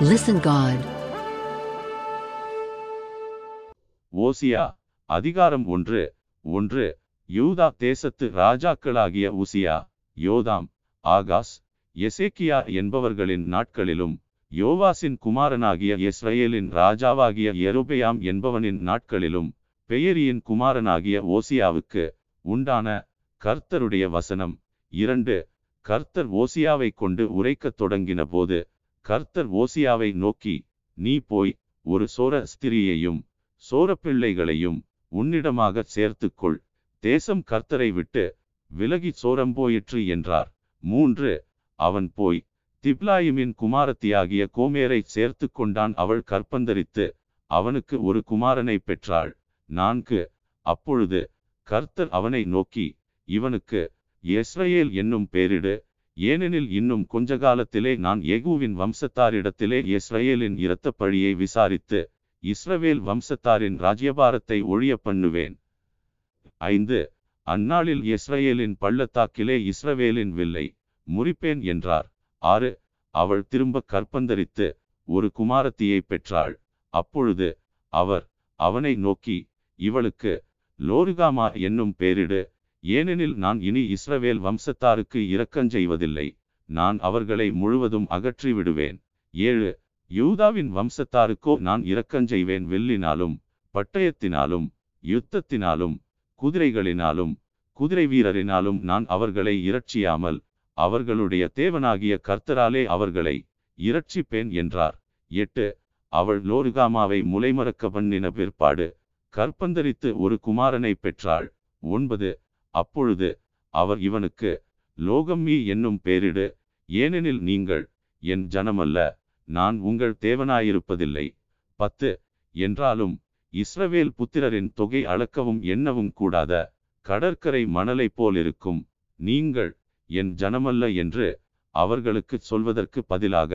Listen God ஓசியா அதிகாரம் ஒன்று ஒன்று யூதா தேசத்து ராஜாக்களாகிய உசியா யோதாம் ஆகாஸ் எசேக்கியா என்பவர்களின் நாட்களிலும் யோவாசின் குமாரனாகிய இஸ்ரேலின் ராஜாவாகிய எருபெயாம் என்பவனின் நாட்களிலும் பெயரியின் குமாரனாகிய ஓசியாவுக்கு உண்டான கர்த்தருடைய வசனம் இரண்டு கர்த்தர் ஓசியாவை கொண்டு உரைக்கத் தொடங்கின போது கர்த்தர் ஓசியாவை நோக்கி நீ போய் ஒரு சோர ஸ்திரியையும் சோரப்பிள்ளைகளையும் உன்னிடமாகச் சேர்த்துக்கொள். தேசம் கர்த்தரை விட்டு விலகி சோரம் போயிற்று என்றார். மூன்று அவன் போய் திப்லாயுமின் குமாரத்தியாகிய கோமேரை சேர்த்து கொண்டான் அவள் கற்பந்தரித்து அவனுக்கு ஒரு குமாரனை பெற்றாள். நான்கு அப்பொழுது கர்த்தர் அவனை நோக்கி இவனுக்கு எஸ்ரயேல் என்னும் பேரிடு ஏனெனில் இன்னும் கொஞ்ச காலத்திலே நான் எகூவின் வம்சத்தாரிடத்திலே இஸ்ரவேலின் இரத்தப் பழியை விசாரித்து இஸ்ரவேல் வம்சத்தாரின் ராஜ்யபாரத்தை ஒழிய பண்ணுவேன். ஐந்து அந்நாளில் இஸ்ரவேலின் பள்ளத்தாக்கிலே இஸ்ரவேலின் வில்லை முறிப்பேன் என்றார். ஆறு அவள் திரும்ப கற்பந்தரித்து ஒரு குமாரத்தியை பெற்றாள். அப்பொழுது அவர் அவனை நோக்கி இவளுக்கு லோருகாமா என்னும் பேரிடு ஏனெனில் நான் இனி இஸ்ரவேல் வம்சத்தாருக்கு இரக்கஞ்செய்வதில்லை நான் அவர்களை முழுவதும் அகற்றி விடுவேன். ஏழு யூதாவின் வம்சத்தாருக்கோ நான் இரக்கஞ்செய்வேன் வெல்லினாலும் பட்டயத்தினாலும் யுத்தத்தினாலும் குதிரைகளினாலும் குதிரை வீரரினாலும் நான் அவர்களை இரட்சியாமல் அவர்களுடைய தேவனாகிய கர்த்தராலே அவர்களை இரட்சிப்பேன் என்றார். எட்டு அவள் லோருகாமாவை முலைமறக்க பண்ணின பிற்பாடு கற்பந்தரித்து ஒரு குமாரனை பெற்றாள். ஒன்பது அப்பொழுது அவர் இவனுக்கு லோகம்மி என்னும் பேரிடு ஏனெனில் நீங்கள் என் ஜனமல்ல நான் உங்கள் தேவனாயிருப்பதில்லை. பத்து என்றாலும் இஸ்ரவேல் புத்திரரின் தொகை அளக்கவும் எண்ணவும் கூடாத கடற்கரை மணலைப் போலிருக்கும். நீங்கள் என் ஜனமல்ல என்று அவர்களுக்குச் சொல்வதற்கு பதிலாக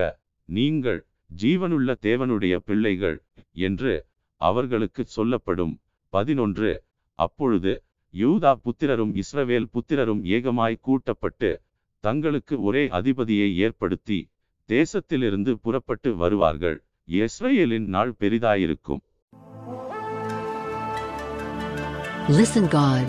நீங்கள் ஜீவனுள்ள தேவனுடைய பிள்ளைகள் என்று அவர்களுக்குச் சொல்லப்படும். பதினொன்று அப்பொழுது யூதா புத்திரரும் இஸ்ரவேல் புத்திரரும் ஏகமாய் கூட்டப்பட்டு தங்களுக்கு ஒரே அதிபதியை ஏற்படுத்தி தேசத்திலிருந்து புறப்பட்டு வருவார்கள். இஸ்ரவேலின் நாள் பெரிதாயிருக்கும். Listen God.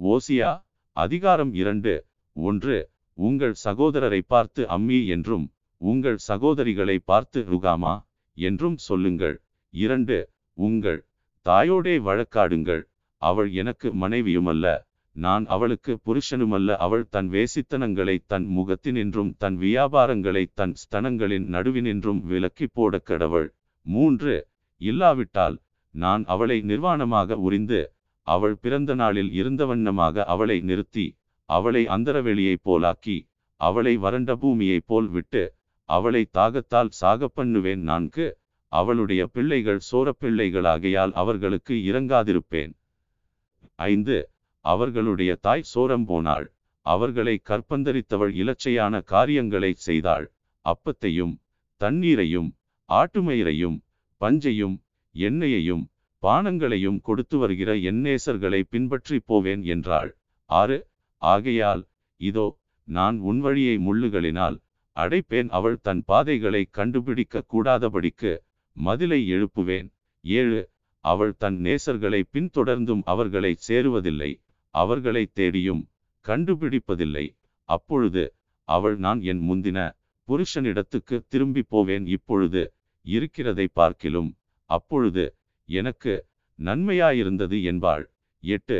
ஓசியா அதிகாரம் இரண்டு ஒன்று உங்கள் சகோதரரை பார்த்து அம்மி என்றும் உங்கள் சகோதரிகளை பார்த்து ருகாமா என்றும் சொல்லுங்கள். இரண்டு உங்கள் தாயோடே வழக்காடுங்கள். அவள் எனக்கு மனைவியுமல்ல. நான் அவளுக்கு புருஷனுமல்ல. அவள் தன் வேசித்தனங்களை தன் முகத்தினின்றும் தன் வியாபாரங்களை தன் ஸ்தனங்களின் நடுவினின்றும் விலக்கி போட கடவள். மூன்று இல்லாவிட்டால் நான் அவளை நிர்வாணமாக உரிந்து அவள் பிறந்த நாளில் இருந்தவண்ணமாக அவளை நிறுத்தி அவளை அந்தரவெளியைப் போலாக்கி அவளை வறண்ட பூமியைப் போல் விட்டு அவளை தாகத்தால் சாகப் பண்ணுவேன். நான்கு அவளுடைய பிள்ளைகள் சோரப்பிள்ளைகளாகையால் அவர்களுக்கு இறங்காதிருப்பேன் ஐந்து அவர்களுடைய தாய் சோரம் போனாள். அவர்களை கற்பந்தரித்தவள் இலச்சையான காரியங்களை செய்தாள். அப்பத்தையும் தண்ணீரையும் ஆட்டுமயிரையும் பஞ்சையும் எண்ணெயையும் பானங்களையும் கொடுத்து வருகிற எண்ணேசர்களை பின்பற்றி போவேன் என்றாள். ஆறு ஆகையால் இதோ நான் உன் வழியை முள்ளுகளினால் அடைப்பேன். அவள் தன் பாதைகளை கண்டுபிடிக்க கூடாதபடிக்கு மதிலை எழுப்புவேன். ஏழு அவள் தன் நேசர்களை பின்தொடர்ந்தும் அவர்களை சேருவதில்லை. அவர்களை தேடியும் கண்டுபிடிப்பதில்லை. அப்பொழுது அவள் நான் என் முந்தின புருஷனிடத்துக்கு திரும்பி போவேன். இப்பொழுது இருக்கிறதை பார்க்கிலும் அப்பொழுது எனக்கு நன்மையாயிருந்தது என்பாள். எட்டு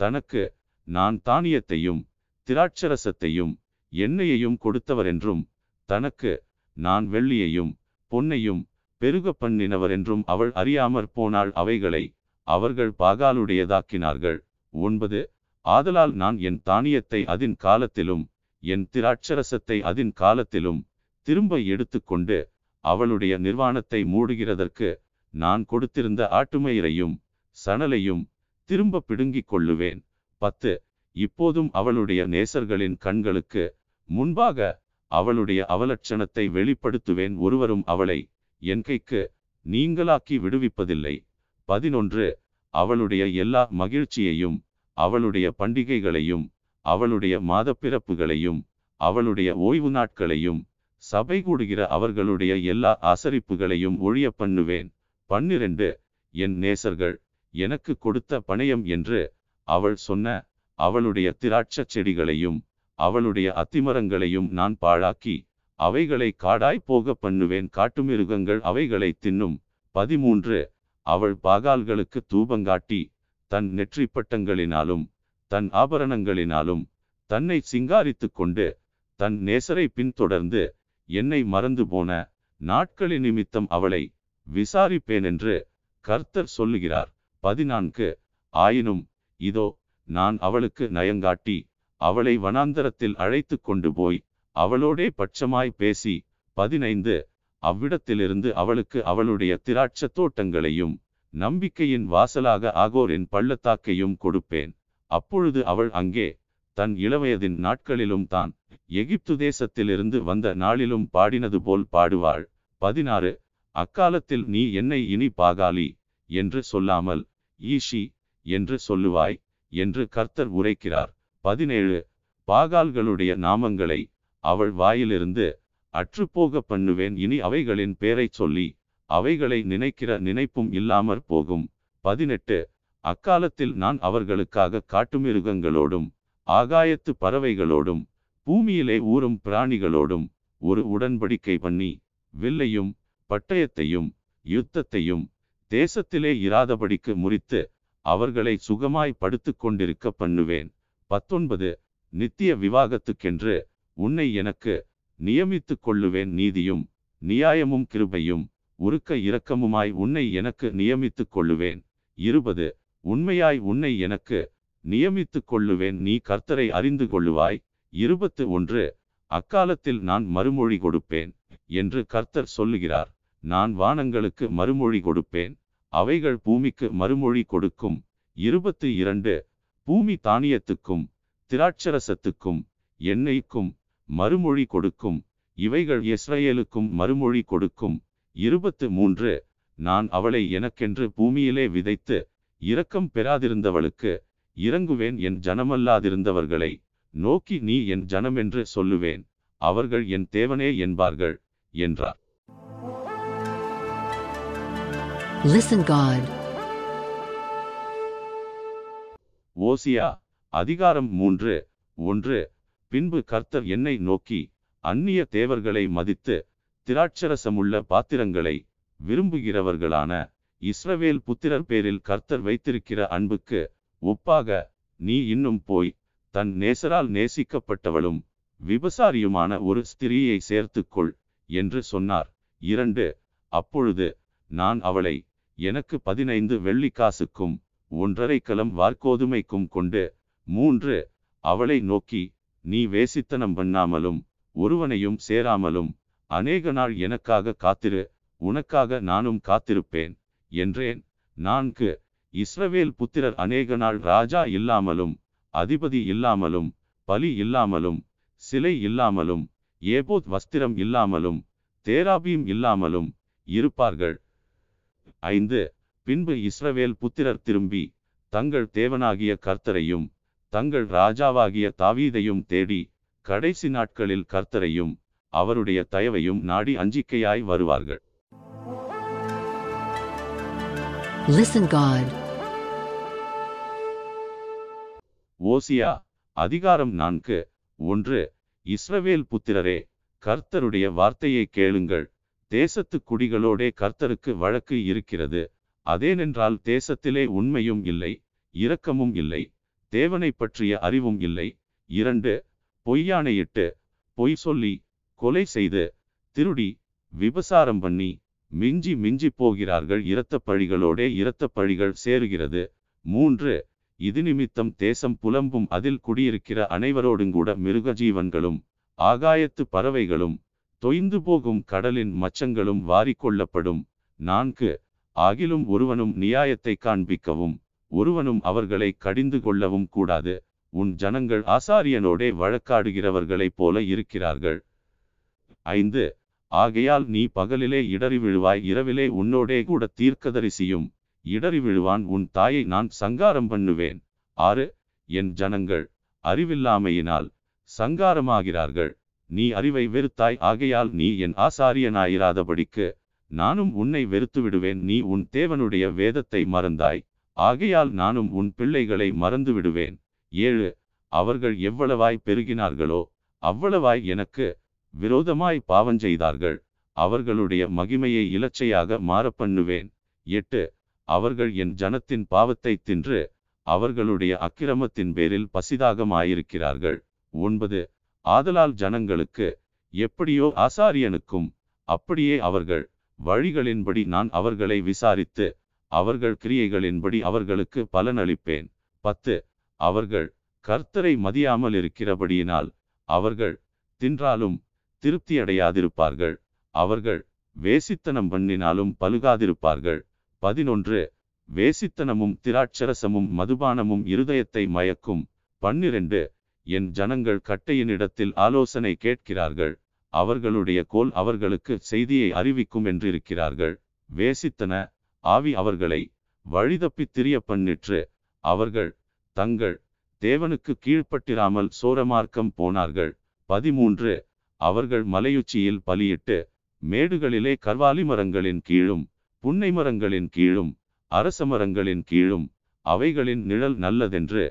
தனக்கு நான் தானியத்தையும் திராட்சரசத்தையும் எண்ணெயையும் கொடுத்தவரென்றும் தனக்கு நான் வெள்ளியையும் பொன்னையும் பெருக பண்ணினவரென்றும் அவள் அறியாமற் போனாள். அவைகளை அவர்கள் பாகாலுடையதாக்கினார்கள். ஒன்பது ஆதலால் நான் என் தானியத்தை அதின் காலத்திலும் என் திராட்சரசத்தை அதின் காலத்திலும் திரும்ப எடுத்துக்கொண்டு அவளுடைய நிர்வாணத்தை மூடுகிறதற்கு நான் கொடுத்திருந்த ஆட்டுமயிரையும் சணலையும் திரும்ப பிடுங்கிக் கொள்ளுவேன். பத்து இப்போதும் அவளுடைய நேசர்களின் கண்களுக்கு முன்பாக அவளுடைய அவலட்சணத்தை வெளிப்படுத்துவேன். ஒருவரும் அவளை என் கைக்கு நீங்களாக்கி விடுவிப்பதில்லை. பதினொன்று அவளுடைய எல்லா மகிழ்ச்சியையும் அவளுடைய பண்டிகைகளையும் அவளுடைய மாதப்பிறப்புகளையும் அவளுடைய ஓய்வு நாட்களையும் சபை கூடுகிற அவர்களுடைய எல்லா அசரிப்புகளையும் ஒழிய பண்ணுவேன். பன்னிரண்டு என் நேசர்கள் எனக்கு கொடுத்த பணயம் என்று அவள் சொன்ன அவளுடைய திராட்சச் செடிகளையும் அவளுடைய அத்திமரங்களையும் நான் பாழாக்கி அவைகளை காடாய் போக பண்ணுவேன் காட்டுமிருகங்கள் அவைகளை தின்னும். பதிமூன்று. அவள் பாகால்களுக்கு தூபங்காட்டி தன் நெற்றிப் பட்டங்களினாலும் தன் ஆபரணங்களினாலும் தன்னை சிங்காரித்துக் கொண்டு தன் நேசரை பின்தொடர்ந்து என்னை மறந்து போன நாட்களின் நிமித்தம் அவளை விசாரிப்பேன் என்று கர்த்தர் சொல்லுகிறார். பதினான்கு. ஆயினும் இதோ நான் அவளுக்கு நயங்காட்டி அவளை வனாந்தரத்தில் அழைத்து கொண்டு போய் அவளோடே பட்சமாய் பேசி பதினைந்து அவ்விடத்திலிருந்து அவளுக்கு அவளுடைய திராட்சத் தோட்டங்களையும் நம்பிக்கையின் வாசலாக ஆகோரின் பள்ளத்தாக்கையும் கொடுப்பேன். அப்பொழுது அவள் அங்கே தன் இளவயதின் நாட்களிலும் தான் எகிப்து தேசத்திலிருந்து வந்த நாளிலும் பாடினது போல் பாடுவாள். பதினாறு அக்காலத்தில் நீ என்னை இனி பாகாலி என்று சொல்லாமல் ஈஷி என்று சொல்லுவாய் என்று கர்த்தர் உரைக்கிறார். பதினேழு பாகால்களுடைய நாமங்களை அவள் வாயிலிருந்து அற்றுப்போக பண்ணுவேன் இனி அவைகளின் பேரைச் சொல்லி அவைகளை நினைக்கிற நினைப்பும் இல்லாமற் போகும். பதினெட்டு அக்காலத்தில் நான் அவர்களுக்காக காட்டுமிருகங்களோடும் ஆகாயத்து பறவைகளோடும் பூமியிலே ஊறும் பிராணிகளோடும் ஒரு உடன்படிக்கை பண்ணி வில்லையும் பட்டயத்தையும் யுத்தத்தையும் தேசத்திலே இராதபடிக்கு முறித்து அவர்களை சுகமாய் படுத்துக் கொண்டிருக்க பண்ணுவேன். பத்தொன்பது நித்திய விவாகத்துக்கென்று உன்னை எனக்கு நியமித்துக் கொள்ளுவேன் நீதியும் நியாயமும் கிருபையும் உருக்க இரக்கமுமாய் உன்னை எனக்கு நியமித்துக் கொள்ளுவேன். இருபது உண்மையாய் உன்னை எனக்கு நியமித்துக் கொள்ளுவேன் நீ கர்த்தரை அறிந்து கொள்ளுவாய். இருபத்து ஒன்று அக்காலத்தில் நான் மறுமொழி கொடுப்பேன் என்று கர்த்தர் சொல்லுகிறார். நான் வானங்களுக்கு மறுமொழி கொடுப்பேன் அவைகள் பூமிக்கு மறுமொழி கொடுக்கும். இருபத்து இரண்டு பூமி தானியத்துக்கும் திராட்சரசத்துக்கும் எண்ணெய்க்கும் மறுமொழி கொடுக்கும். இவைகள் இஸ்ரவேலுக்கும் மறுமொழி கொடுக்கும். இருபத்து மூன்று. நான் அவளை எனக்கென்று பூமியிலே விதைத்து இரக்கம் பெறாதிருந்தவளுக்கு இறங்குவேன் என் ஜனமல்லாதிருந்தவர்களை நோக்கி நீ என் ஜனமென்று சொல்லுவேன். அவர்கள் என் தேவனே என்பார்கள் என்றார். Listen God. ஓசியா அதிகாரம் மூன்று ஒன்று. பின்பு கர்த்தர் என்னை நோக்கி அந்நிய தேவர்களை மதித்து திராட்சரசமுள்ள பாத்திரங்களை விரும்புகிறவர்களான இஸ்ரவேல் புத்திரர் பேரில் கர்த்தர் வைத்திருக்கிற அன்புக்கு ஒப்பாக நீ இன்னும் போய் தன் நேசரால் நேசிக்கப்பட்டவளும் விபசாரியுமான ஒரு ஸ்திரீயை சேர்த்துக்கொள் என்று சொன்னார். இரண்டு அப்பொழுது நான் அவளை எனக்கு பதினைந்து வெள்ளிக்காசுக்கும் ஒன்றரை கலம் வார்கோதுமைக்கும் கொண்டு மூன்று அவளை நோக்கி நீ வேசித்தனம் பண்ணாமலும் ஒருவனையும் சேராமலும் அநேக நாள் எனக்காக காத்திரு உனக்காக நானும் காத்திருப்பேன் என்றேன். நான்கு இஸ்ரவேல் புத்திரர் அநேக நாள் ராஜா இல்லாமலும் அதிபதி இல்லாமலும் பலி இல்லாமலும் சிலை இல்லாமலும் ஏபோத் வஸ்திரம் இல்லாமலும் தேராபியும் இல்லாமலும் இருப்பார்கள். ஐந்து பின்பு இஸ்ரவேல் புத்திரர் திரும்பி தங்கள் தேவனாகிய கர்த்தரையும் தங்கள் ராஜாவாகிய தாவீதையும் தேடி கடைசி நாட்களில் கர்த்தரையும் அவருடைய தயவையும் நாடி அஞ்சிக்கையாய் வருவார்கள். Listen God. ஓசியா அதிகாரம் நான்கு ஒன்று இஸ்ரவேல் புத்திரரே கர்த்தருடைய வார்த்தையை கேளுங்கள். தேசத்து குடிகளோடே கர்த்தருக்கு வழக்கு இருக்கிறது. அதேனென்றால் தேசத்திலே உண்மையும் இல்லை இரக்கமும் இல்லை. தேவனை பற்றிய அறிவும் இல்லை. இரண்டு பொய்யானையிட்டு பொய் சொல்லி கொலை செய்து திருடி விபசாரம் பண்ணி மிஞ்சி மிஞ்சி போகிறார்கள். இரத்த பழிகளோடே இரத்த பழிகள் சேருகிறது. மூன்று இது நிமித்தம் தேசம் புலம்பும் அதில் குடியிருக்கிற அனைவரோடுங்கூட மிருக ஜீவன்களும் ஆகாயத்து பறவைகளும் தொய்ந்து போகும் கடலின் மச்சங்களும் வாரிக்கொள்ளப்படும். நான்கு ஆகிலும் ஒருவனும் நியாயத்தை காண்பிக்கவும். ஒருவனும் அவர்களை கடிந்து கொள்ளவும் கூடாது. உன் ஜனங்கள் ஆசாரியனோடே வழக்காடுகிறவர்களைப் போல இருக்கிறார்கள். ஐந்து ஆகையால் நீ பகலிலே இடறி விழுவாய் இரவிலே உன்னோடே கூட தீர்க்கதரிசியும் இடறி விழுவான் உன் தாயை நான் சங்காரம் பண்ணுவேன். ஆறு என் ஜனங்கள் அறிவில்லாமையினால் சங்காரமாகிறார்கள். நீ அறிவை வெறுத்தாய் ஆகையால் நீ என் ஆசாரியனாயிராதபடிக்கு நானும் உன்னை வெறுத்து விடுவேன் நீ உன் தேவனுடைய வேதத்தை மறந்தாய். ஆகையால் நானும் உன் பிள்ளைகளை மறந்து விடுவேன் ஏழு அவர்கள் எவ்வளவாய் பெருகினார்களோ அவ்வளவாய் எனக்கு விரோதமாய் பாவஞ்செய்தார்கள் அவர்களுடைய மகிமையை இலச்சையாக மாறப் பண்ணுவேன் எட்டு அவர்கள் என் ஜனத்தின் பாவத்தை தின்று அவர்களுடைய அக்கிரமத்தின் பேரில் பசிதாகமாயிருக்கிறார்கள். ஒன்பது ஆதலால் ஜனங்களுக்கு எப்படியோ ஆசாரியனுக்கும் அப்படியே அவர்கள் வழிகளின்படி நான் அவர்களை விசாரித்து அவர்கள் கிரியைகளின்படி அவர்களுக்கு பலனளிப்பேன். பத்து. அவர்கள் கர்த்தரை மதியாமல் இருக்கிறபடியினால் அவர்கள் தின்றாலும் திருப்தியடையாதிருப்பார்கள். அவர்கள் வேசித்தனம் பண்ணினாலும் பழுகாதிருப்பார்கள். பதினொன்று. வேசித்தனமும் திராட்சரசமும் மதுபானமும் இருதயத்தை மயக்கும். பன்னிரண்டு. என் ஜனங்கள் கட்டையினிடத்தில் ஆலோசனை கேட்கிறார்கள். அவர்களுடைய கோல் அவர்களுக்கு செய்தியை அறிவிக்கும் என்றிருக்கிறார்கள். வேசித்தன ஆவி அவர்களை வழிதப்பித் திரிய பண்ணிற்று அவர்கள் தங்கள் தேவனுக்கு கீழ்ப்பட்டிராமல் சோரமார்க்கம் போனார்கள். பதிமூன்று. அவர்கள் மலையுச்சியில் பலியிட்டு மேடுகளிலே கர்வாலி மரங்களின் கீழும் புன்னை மரங்களின் கீழும் அரச மரங்களின் கீழும் அவைகளின் நிழல் நல்லதென்று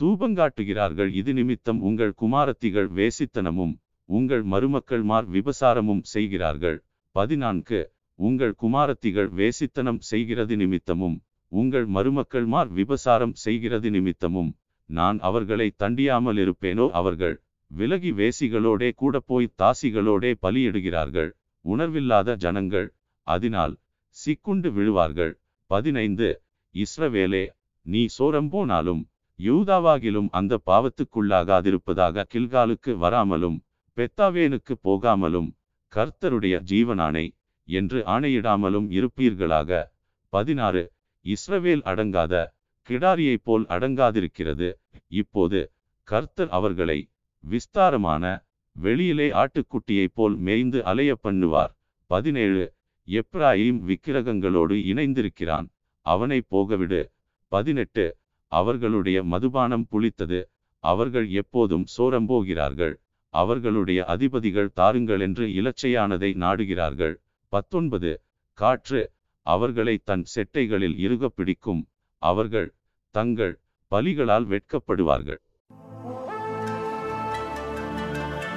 தூபங்காட்டுகிறார்கள். இது நிமித்தம் உங்கள் குமாரத்திகள் வேசித்தனமும் உங்கள் மருமக்கள்மார் விபசாரமும் செய்கிறார்கள். பதினான்கு. உங்கள் குமாரத்திகள் வேசித்தனம் செய்கிறது நிமித்தமும் உங்கள் மருமக்கள்மார் விபசாரம் செய்கிறது நிமித்தமும் நான் அவர்களை தண்டியாமல் இருப்பேனோ? அவர்கள் விலகி வேசிகளோடே கூட போய் தாசிகளோடே பலியிடுகிறார்கள். உணர்வில்லாத ஜனங்கள் அதனால் சிக்குண்டு விழுவார்கள். பதினைந்து. இஸ்ரவேலே நீ சோரம்போனாலும் யூதாவாகிலும் அந்த பாவத்துக்குள்ளாகாதிருப்பதாக கில்காலுக்கு வராமலும் பெத்தாவேனுக்கு போகாமலும் கர்த்தருடைய ஜீவனானை என்று ஆணையிடாமலும் இருப்பீர்களாக. பதினாறு. இஸ்ரவேல் அடங்காத கிடாரியைப் போல் அடங்காதிருக்கிறது. இப்போது கர்த்தர் அவர்களை விஸ்தாரமான வெளியிலே ஆட்டுக்குட்டியைப் போல் மேய்ந்து அலைய பண்ணுவார். பதினேழு. எப்ராயிம் விக்கிரகங்களோடு இணைந்திருக்கிறான். அவனை போகவிடு. பதினெட்டு. அவர்களுடைய மதுபானம் புளித்தது. அவர்கள் எப்போதும் சோரம்போகிறார்கள். அவர்களுடைய அதிபதிகள் தாருங்கள் என்று இலச்சையானதை நாடுகிறார்கள். பத்தொன்பது காற்று அவர்களை தன் செட்டைகளில் இறுக பிடிக்கும். அவர்கள் தங்கள் பலிகளால் வெட்கப்படுவார்கள்.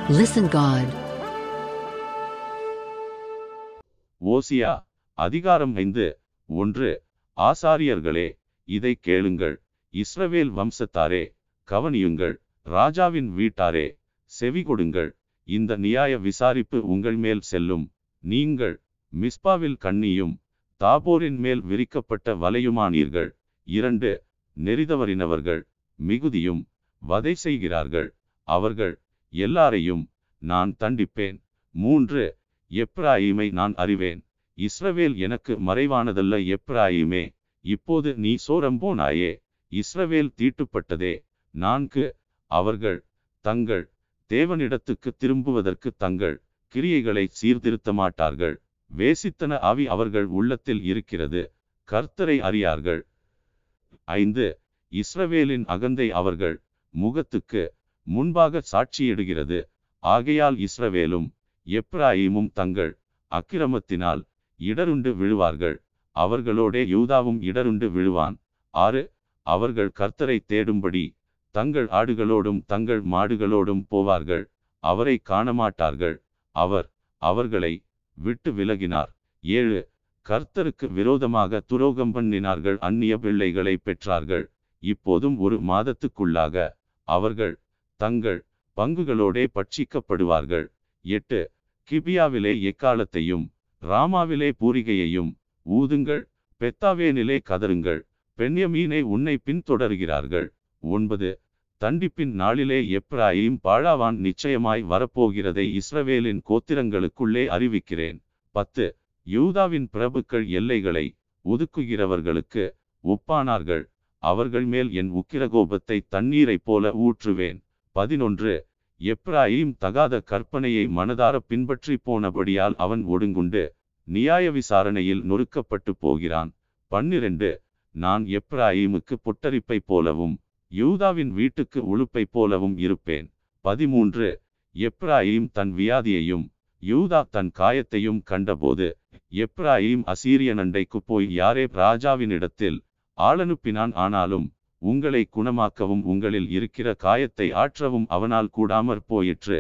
Listen God. ஓசியா அதிகாரம் ஐந்து ஒன்று ஆசாரியர்களே இதை கேளுங்கள். இஸ்ரவேல் வம்சத்தாரே கவனியுங்கள். ராஜாவின் வீட்டாரே செவி கொடுங்கள். இந்த நியாய விசாரிப்பு உங்கள் மேல் செல்லும். நீங்கள் மிஸ்பாவில் கண்ணியும் தாபோரின் மேல் விரிக்கப்பட்ட வலையுமானீர்கள். இரண்டு நெறிதவறினவர்கள் மிகுதியும் வதை செய்கிறார்கள். அவர்கள் எல்லாரையும் நான் தண்டிப்பேன். மூன்று எப்ராயிமை நான் அறிவேன். இஸ்ரவேல் எனக்கு மறைவானதல்ல. எப்ராயிமே இப்போது நீ சோரம்போனாயே இஸ்ரவேல் தீட்டுப்பட்டதே. நான்கு அவர்கள் தங்கள் தேவனிடத்துக்கு திரும்புவதற்கு தங்கள் கிரியைகளை சீர்திருத்த மாட்டார்கள் வேசித்தன ஆவி அவர்கள் உள்ளத்தில் இருக்கிறது. கர்த்தரை அறியார்கள். ஐந்து இஸ்ரவேலின் அகந்தை அவர்கள் முகத்துக்கு முன்பாக சாட்சியிடுகிறது. ஆகையால் இஸ்ரவேலும் எப்ராயிமும் தங்கள் அக்கிரமத்தினால் இடருண்டு விழுவார்கள். அவர்களோடே யூதாவும் இடருண்டு விழுவான். ஆறு அவர்கள் கர்த்தரை தேடும்படி தங்கள் ஆடுகளோடும் தங்கள் மாடுகளோடும் போவார்கள். அவரை காணமாட்டார்கள். அவர் அவர்களை விட்டு விலகினார். ஏழு கர்த்தருக்கு விரோதமாக துரோகம் பண்ணினார்கள் அந்நிய பிள்ளைகளை பெற்றார்கள். இப்போதும் ஒரு மாதத்துக்குள்ளாக அவர்கள் தங்கள் பங்குகளோடே பட்சிக்கப்படுவார்கள். எட்டு கிபியாவிலே எக்காலத்தையும் ராமாவிலே பூரிகையையும் ஊதுங்கள் பெத்தாவேனிலே கதருங்கள் பெண்யமீனை உன்னை பின்தொடர்கிறார்கள். ஒன்பது தண்டிப்பின் நாளிலே எப்ராயிம் பாழாவான் நிச்சயமாய் வரப்போகிறதை இஸ்ரவேலின் கோத்திரங்களுக்குள்ளே அறிவிக்கிறேன். பத்து. யூதாவின் பிரபுக்கள் எல்லைகளை ஒதுக்குகிறவர்களுக்கு ஒப்பானார்கள். அவர்கள் மேல் என் உக்கிரகோபத்தை தண்ணீரைப் போல ஊற்றுவேன். பதினொன்று. எப்ராயிம் தகாத கற்பனையை மனதார பின்பற்றி போனபடியால் அவன் ஒடுங்குண்டு. நியாய விசாரணையில் நொறுக்கப்பட்டு போகிறான். பன்னிரண்டு. நான் எப்ராயிமுக்கு பொட்டரிப்பை போலவும் யூதாவின் வீட்டுக்கு உழுப்பை போலவும் இருப்பேன். பதிமூன்று. எப்ராயிம் தன் வியாதியையும் யூதா தன் காயத்தையும் கண்டபோது எப்ராயிம் அசீரிய நண்டைக்கு போய் யாரே ராஜாவினிடத்தில் ஆளனுப்பினான் ஆனாலும் உங்களை குணமாக்கவும் உங்களில் இருக்கிற காயத்தை ஆற்றவும் அவனால் கூடாமற் போயிற்று.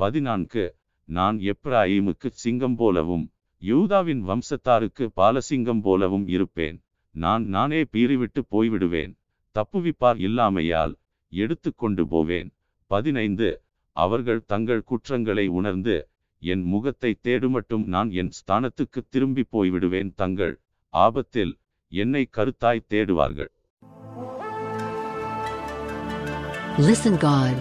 பதினான்கு. நான் எப்ராயிமுக்கு சிங்கம் போலவும் யூதாவின் வம்சத்தாருக்கு பாலசிங்கம் போலவும் இருப்பேன். நான் நானே பீறிவிட்டு போய்விடுவேன். தப்புவிப்பார் இல்லாமையால் எடுத்து கொண்டு போவேன். பதினைந்து. அவர்கள் தங்கள் குற்றங்களை உணர்ந்து என் முகத்தை தேடுமட்டும் நான் என் ஸ்தானத்துக்கு திரும்பி போய்விடுவேன். தங்கள் ஆபத்தில் என்னை கருத்தாய் தேடுவார்கள். Listen God.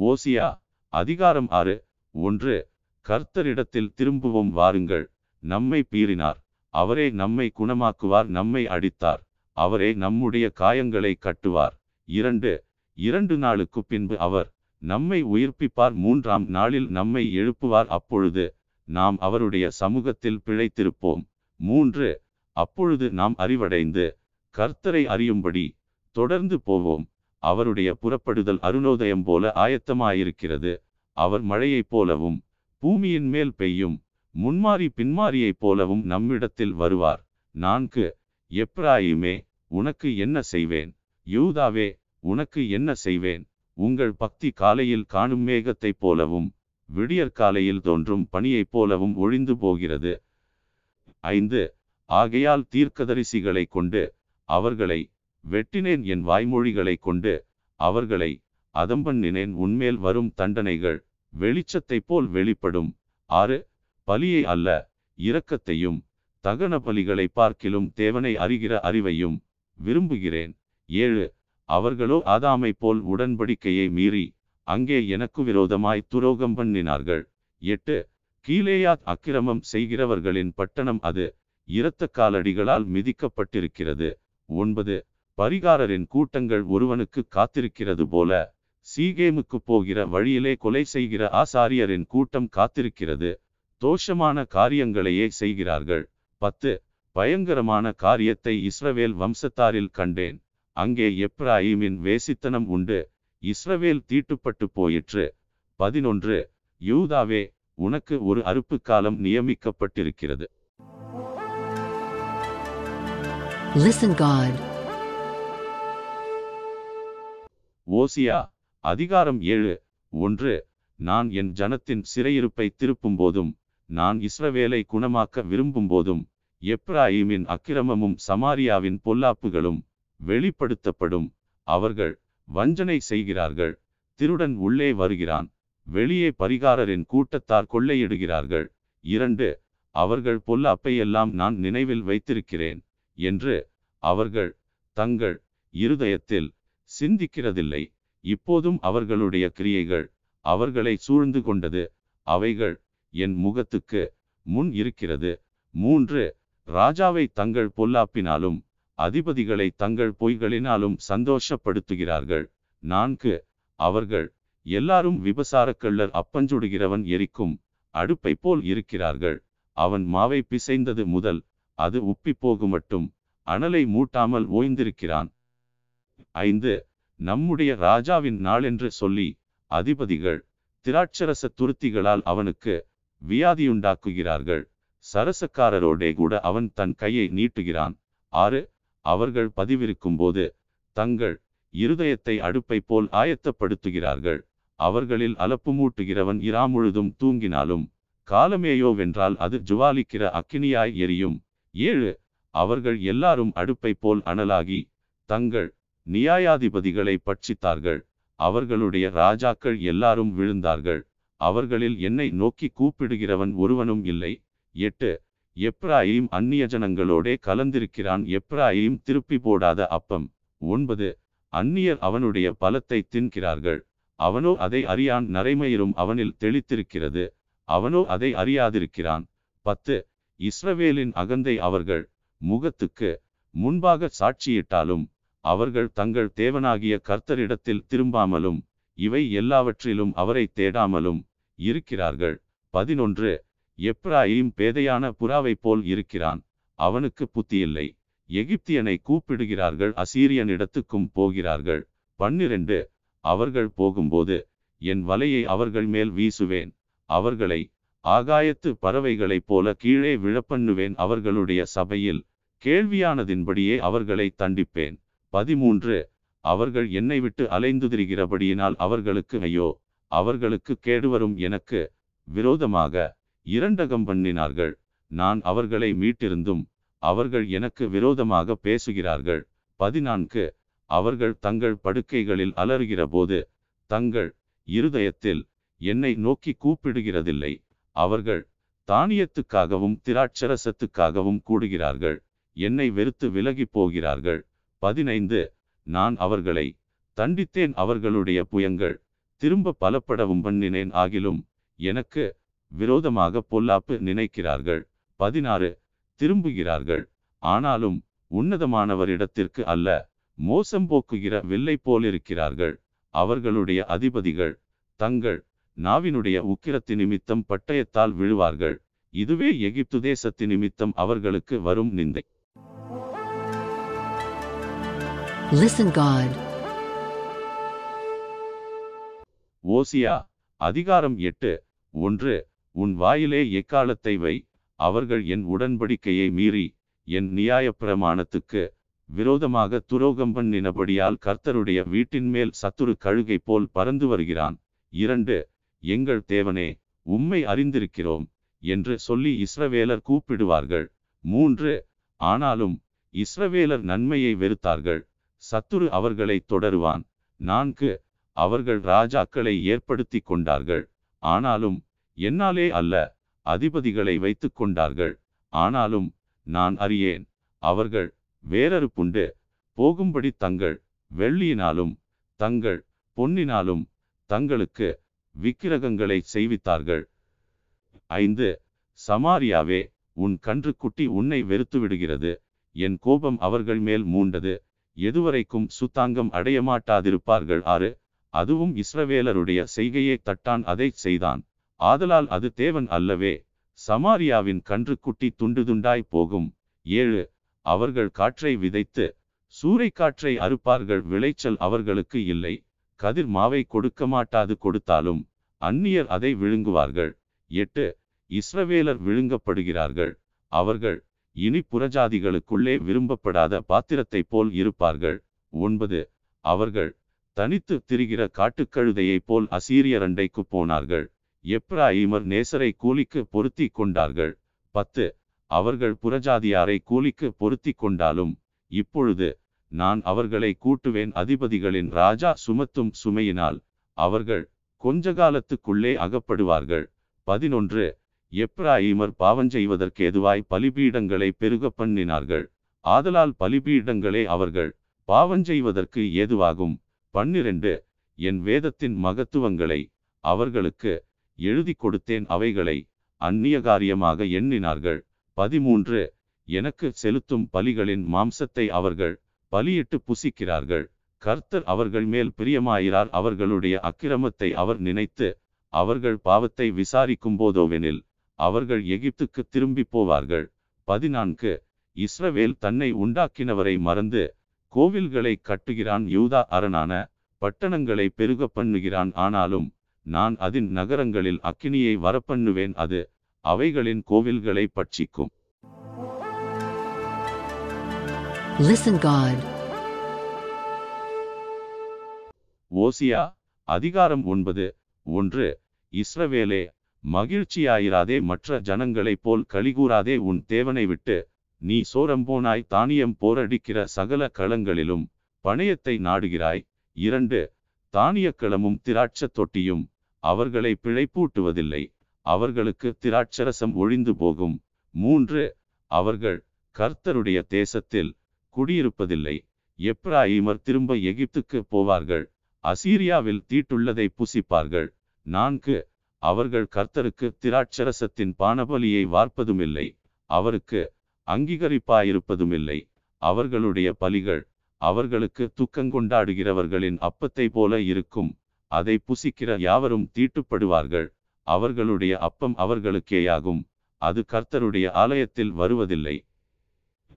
ஓசியா அதிகாரம் ஆறு. ஒன்று. கர்த்தரிடத்தில் திரும்புவோம் வாருங்கள். நம்மை பீறினார். அவரே நம்மை குணமாக்குவார் நம்மை அடித்தார். அவரே நம்முடைய காயங்களை கட்டுவார். இரண்டு இரண்டு நாளுக்கு பின்பு அவர் நம்மை உயிர்ப்பிப்பார். மூன்றாம் நாளில் நம்மை எழுப்புவார். அப்பொழுது நாம் அவருடைய சமூகத்தில் பிழைத்திருப்போம். மூன்று அப்பொழுது நாம் அறிவடைந்து கர்த்தரை அறியும்படி தொடர்ந்து போவோம். அவருடைய புறப்படுதல் அருணோதயம் போல ஆயத்தமாயிருக்கிறது. அவர் மழையைப் போலவும் பூமியின் மேல் பெய்யும் முன்மாறி பின்மாறியைப் போலவும் நம்மிடத்தில் வருவார். நான்கு எப்ராயிமே உனக்கு என்ன செய்வேன்? யூதாவே உனக்கு என்ன செய்வேன்? உங்கள் பக்தி காலையில் காணும் மேகத்தைப் போலவும் விடியற்காலையில் தோன்றும் பணியைப் போலவும் ஒழிந்து போகிறது. ஐந்து ஆகையால் தீர்க்கதரிசிகளை கொண்டு அவர்களை வெட்டினேன் என் வாய்மொழிகளை கொண்டு அவர்களை அதம்பண்ணினேன். உன்மேல் வரும் தண்டனைகள் வெளிச்சத்தைப் போல் வெளிப்படும். ஆறு பலியை அல்ல இரக்கத்தையும் தகன பலிகளை பார்க்கிலும் தேவனை அறிகிற அறிவையும் விரும்புகிறேன். ஏழு அவர்களோ ஆதாமை போல் உடன்படிக்கையை மீறி அங்கே எனக்கு விரோதமாய் துரோகம் பண்ணினார்கள். எட்டு கீழேயாத் அக்கிரமம் செய்கிறவர்களின் பட்டணம் அது இரத்த காலடிகளால் மிதிக்கப்பட்டிருக்கிறது. ஒன்பது பரிகாரரின் கூட்டங்கள் ஒருவனுக்கு காத்திருக்கிறது போல சீகேமுக்கு போகிற வழியிலே கொலை செய்கிற ஆசாரியரின் கூட்டம் காத்திருக்கிறது. தோஷமான காரியங்களையே செய்கிறார்கள். பத்து பயங்கரமான காரியத்தை இஸ்ரவேல் வம்சத்தாரில் கண்டேன். அங்கே எப்ராயிமின் வேசித்தனம் உண்டு. இஸ்ரவேல் தீட்டுப்பட்டு போயிற்று. பதினொன்று யூதாவே உனக்கு ஒரு அறுப்பு காலம் நியமிக்கப்பட்டிருக்கிறது. Listen God. ஓசியா அதிகாரம் ஏழு ஒன்று நான் என் ஜனத்தின் சிறையிருப்பை திருப்பும் போதும் நான் இஸ்ரவேலை குணமாக்க விரும்பும் போதும் எப்ராஹிமின் அக்கிரமமும் சமாரியாவின் பொல்லாப்புகளும் வெளிப்படுத்தப்படும். அவர்கள் வஞ்சனை செய்கிறார்கள் திருடன் உள்ளே வருகிறான் வெளியே பரிகாரரின் கூட்டத்தார் கொள்ளையிடுகிறார்கள். இரண்டு அவர்கள் பொல்லாப்பையெல்லாம் நான் நினைவில் வைத்திருக்கிறேன் என்று அவர்கள் தங்கள் இருதயத்தில் சிந்திக்கிறதில்லை. இப்போதும் அவர்களுடைய கிரியைகள் அவர்களை சூழ்ந்து கொண்டது அவைகள் என் முகத்துக்கு முன் இருக்கிறது. மூன்று ராஜாவை தங்கள் பொல்லாப்பினாலும் அதிபதிகளை தங்கள் பொய்களினாலும் சந்தோஷப்படுத்துகிறார்கள். நான்கு அவர்கள் எல்லாரும் விபசாரக்கள்ளர் அப்பஞ்சுடுகிறவன் எரிக்கும் அடுப்பை போல் இருக்கிறார்கள். அவன் மாவை பிசைந்தது முதல் அது உப்பி போகுமட்டும் அனலை மூட்டாமல் ஓய்ந்திருக்கிறான். ஐந்து நம்முடைய ராஜாவின் நாளென்று சொல்லி அதிபதிகள் திராட்சரச துருத்திகளால் அவனுக்கு வியாதியுண்டாக்குகிறார்கள். சரசக்காரரோடே கூட அவன் தன் கையை நீட்டுகிறான். ஆறு அவர்கள் பதிவிருக்கும்போது தங்கள் இருதயத்தை அடுப்பை போல் ஆயத்தப்படுத்துகிறார்கள். அவர்களில் அலப்பு மூட்டுகிறவன் இராமுழுதும் தூங்கினாலும் காலமேயோவென்றால் அது ஜுவாலிக்கிற அக்கினியாய் எரியும். ஏழு அவர்கள் எல்லாரும் அடுப்பை போல் அனலாகி தங்கள் நியாயாதிபதிகளை பட்சித்தார்கள். அவர்களுடைய ராஜாக்கள் எல்லாரும் விழுந்தார்கள். அவர்களில் என்னை நோக்கி கூப்பிடுகிறவன் ஒருவனும் இல்லை. எட்டு. எப்ராயிம் அந்நிய ஜனங்களோடே கலந்திருக்கிறான். எப்ராயிம் திருப்பி போடாத அப்பம். ஒன்பது. அந்நியர் அவனுடைய பலத்தை தின்கிறார்கள். அவனோ அதை அறியான். நரைமயிரும் அவனில் தெளித்திருக்கிறது. அவனோ அதை அறியாதிருக்கிறான். பத்து. இஸ்ரவேலின் அகந்தை அவர்கள் முகத்துக்கு முன்பாக சாட்சியிட்டாலும் அவர்கள் தங்கள் தேவனாகிய கர்த்தரிடத்தில் திரும்பாமலும் இவை எல்லாவற்றிலும் அவரை தேடாமலும் இருக்கிறார்கள். பதினொன்று. எப்ராயிம் பேதையான புறாவைப் போல் இருக்கிறான். அவனுக்கு புத்தியில்லை எகிப்தியனை கூப்பிடுகிறார்கள். அசீரியனிடத்துக்கும் போகிறார்கள். பன்னிரண்டு. அவர்கள் போகும்போது என் வலையை அவர்கள் மேல் வீசுவேன். அவர்களை ஆகாயத்து பறவைகளைப் போல கீழே விழப்பண்ணுவேன். அவர்களுடைய சபையில் கேள்வியானதின்படியே அவர்களை தண்டிப்பேன். பதிமூன்று. அவர்கள் என்னை விட்டு அலைந்து திரிகிறபடியினால் அவர்களுக்கு ஐயோ அவர்களுக்கு கேடுவரும் எனக்கு விரோதமாக இரண்டகம் பண்ணினார்கள். நான் அவர்களை மீட்டிருந்தும் அவர்கள் எனக்கு விரோதமாக பேசுகிறார்கள். பதினான்கு அவர்கள் தங்கள் படுக்கைகளில் அலறுகிற போது தங்கள் இருதயத்தில் என்னை நோக்கி கூப்பிடுகிறதில்லை. அவர்கள் தானியத்துக்காகவும் திராட்சரசத்துக்காகவும் கூடுகிறார்கள். என்னை வெறுத்து விலகி போகிறார்கள். பதினைந்து நான் அவர்களை தண்டித்தேன் அவர்களுடைய புயங்கள் திரும்ப பலப்படவும் பண்ணினேன் ஆகிலும் எனக்கு விரோதமாக பொல்லாப்பு நினைக்கிறார்கள். பதினாறு. திரும்புகிறார்கள். ஆனாலும் உன்னதமானவரிடத்திற்கு அல்ல மோசம் போக்குகிற வில்லை போலிருக்கிறார்கள். அவர்களுடைய அதிபதிகள் தங்கள் நாவினுடைய உக்கிரத்து நிமித்தம் பட்டயத்தால் விழுவார்கள். இதுவே எகிப்து தேசத்து நிமித்தம் அவர்களுக்கு வரும் நிந்தை. Listen God. ஓசியா அதிகாரம் எட்டு ஒன்று உன் வாயிலே எக்காலத்தை வை அவர்கள் என் உடன்படிக்கையை மீறி என் நியாயப்பிரமாணத்துக்கு விரோதமாக துரோகம் பண்ணினபடியால் கர்த்தருடைய வீட்டின் மேல் சத்துரு கழுகை போல் பறந்து வருகிறான். இரண்டு எங்கள் தேவனே உம்மை அறிந்திருக்கிறோம் என்று சொல்லி இஸ்ரவேலர் கூப்பிடுவார்கள். மூன்று ஆனாலும் இஸ்ரவேலர் நன்மையை வெறுத்தார்கள். சத்துரு அவர்களை தொடருவான். நான்கு அவர்கள் ராஜாக்களை ஏற்படுத்தி கொண்டார்கள். ஆனாலும் என்னாலே அல்ல அதிபதிகளை வைத்துக் கொண்டார்கள். ஆனாலும் நான் அறியேன் அவர்கள் வேறறு புண்டு போகும்படி தங்கள் வெள்ளியினாலும் தங்கள் பொன்னினாலும் தங்களுக்கு விக்கிரகங்களை செய்வித்தார்கள். ஐந்து சமாரியாவே உன் கன்றுக்குட்டி உன்னை வெறுத்து விடுகிறது என் கோபம் அவர்கள் மேல் மூண்டது. எதுவரைக்கும் சுத்தாங்கம் அடையமாட்டாதிருப்பார்கள் ஆறு. அதுவும் இஸ்ரவேலருடைய செய்கையை தட்டான் அதைச் செய்தான். ஆதலால் அது தேவன் அல்லவே. சமாரியாவின் கன்றுக்குட்டி துண்டு துண்டாய் போகும். ஏழு. அவர்கள் காற்றை விதைத்து சூறைக்காற்றை அறுப்பார்கள். விளைச்சல் அவர்களுக்கு இல்லை. கதிர் மாவை கொடுக்க மாட்டாது கொடுத்தாலும் அந்நியர் அதை விழுங்குவார்கள். எட்டு. இஸ்ரவேலர் விழுங்கப்படுகிறார்கள். அவர்கள் இனி புறஜாதிகளுக்குள்ளே விரும்பப்படாத பாத்திரத்தைப் போல் இருப்பார்கள். ஒன்பது. அவர்கள் தனித்து திரிகிற காட்டுக்கழுதையைப் போல் அசீரியரண்டைக்கு போனார்கள். எப்ராஹிமர் நேசரை கூலிக்கு பொருத்தி கொண்டார்கள். பத்து. அவர்கள் புறஜாதியாரை கூலிக்கு பொருத்தி கொண்டாலும் இப்பொழுது நான் அவர்களை கூட்டுவேன் அதிபதிகளின் ராஜா சுமத்தும் சுமையினால் அவர்கள் கொஞ்ச காலத்துக்குள்ளே அகப்படுவார்கள். பதினொன்று. எப்ராயிமர் பாவஞ்செய்வதற்கு எதுவாய் பலிபீடங்களை பெருக பண்ணினார்கள். ஆதலால் பலிபீடங்களே அவர்கள் பாவஞ்செய்வதற்கு ஏதுவாகும். பன்னிரண்டு என் வேதத்தின் மகத்துவங்களை அவர்களுக்கு எழுதி கொடுத்தேன். அவைகளை அந்நிய காரியமாக எண்ணினார்கள். பதிமூன்று எனக்கு செலுத்தும் பலிகளின் மாம்சத்தை அவர்கள் பலியிட்டு புசிக்கிறார்கள். கர்த்தர் அவர்கள் மேல் பிரியமாயிரார். அவர்களுடைய அக்கிரமத்தை அவர் நினைத்து அவர்கள் பாவத்தை விசாரிக்கும் போதோவெனில் அவர்கள் எகிப்துக்கு திரும்பி போவார்கள். பதினான்கு. இஸ்ரவேல் தன்னை உண்டாக்கினவரை மறந்து கோவில்களை கட்டுகிறான் யூதா அரணான பட்டணங்களை பெருக பண்ணுகிறான். ஆனாலும் நான் அதன் நகரங்களில் அக்கினியை வரப்பண்ணுவேன். அது அவைகளின் கோவில்களை பட்சிக்கும். Listen God. ஓசியா அதிகாரம் ஒன்பது. ஒன்று. இஸ்ரவேலே மகிழ்ச்சியாயிராதே மற்ற ஜனங்களைப் போல் கலிகூறாதே உன் தேவனை விட்டு நீ சோரம்போனாய் தானியம் போரடிக்கிற சகல களங்களிலும் பணையத்தை நாடுகிறாய். இரண்டு தானியக்களமும் திராட்சத் தொட்டியும் அவர்களை பிழைப்பூட்டுவதில்லை அவர்களுக்கு திராட்சரசம் ஒழிந்து போகும். மூன்று அவர்கள் கர்த்தருடைய தேசத்தில் குடியிருப்பதில்லை எப்ராயிமர் திரும்ப எகிப்துக்கு போவார்கள் அசீரியாவில் தீட்டுள்ளதை புசிப்பார்கள். நான்கு அவர்கள் கர்த்தருக்கு திராட்சரசத்தின் பானபலியை வார்ப்பதுமில்லை அவருக்கு அங்கீகரிப்பாயிருப்பதுமில்லை. அவர்களுடைய பலிகள் அவர்களுக்கு துக்கங்கொண்டாடுகிறவர்களின் அப்பத்தை போல இருக்கும். அதை புசிக்கிற யாவரும் தீட்டுப்படுவார்கள். அவர்களுடைய அப்பம் அவர்களுக்கேயாகும். அது கர்த்தருடைய ஆலயத்தில் வருவதில்லை.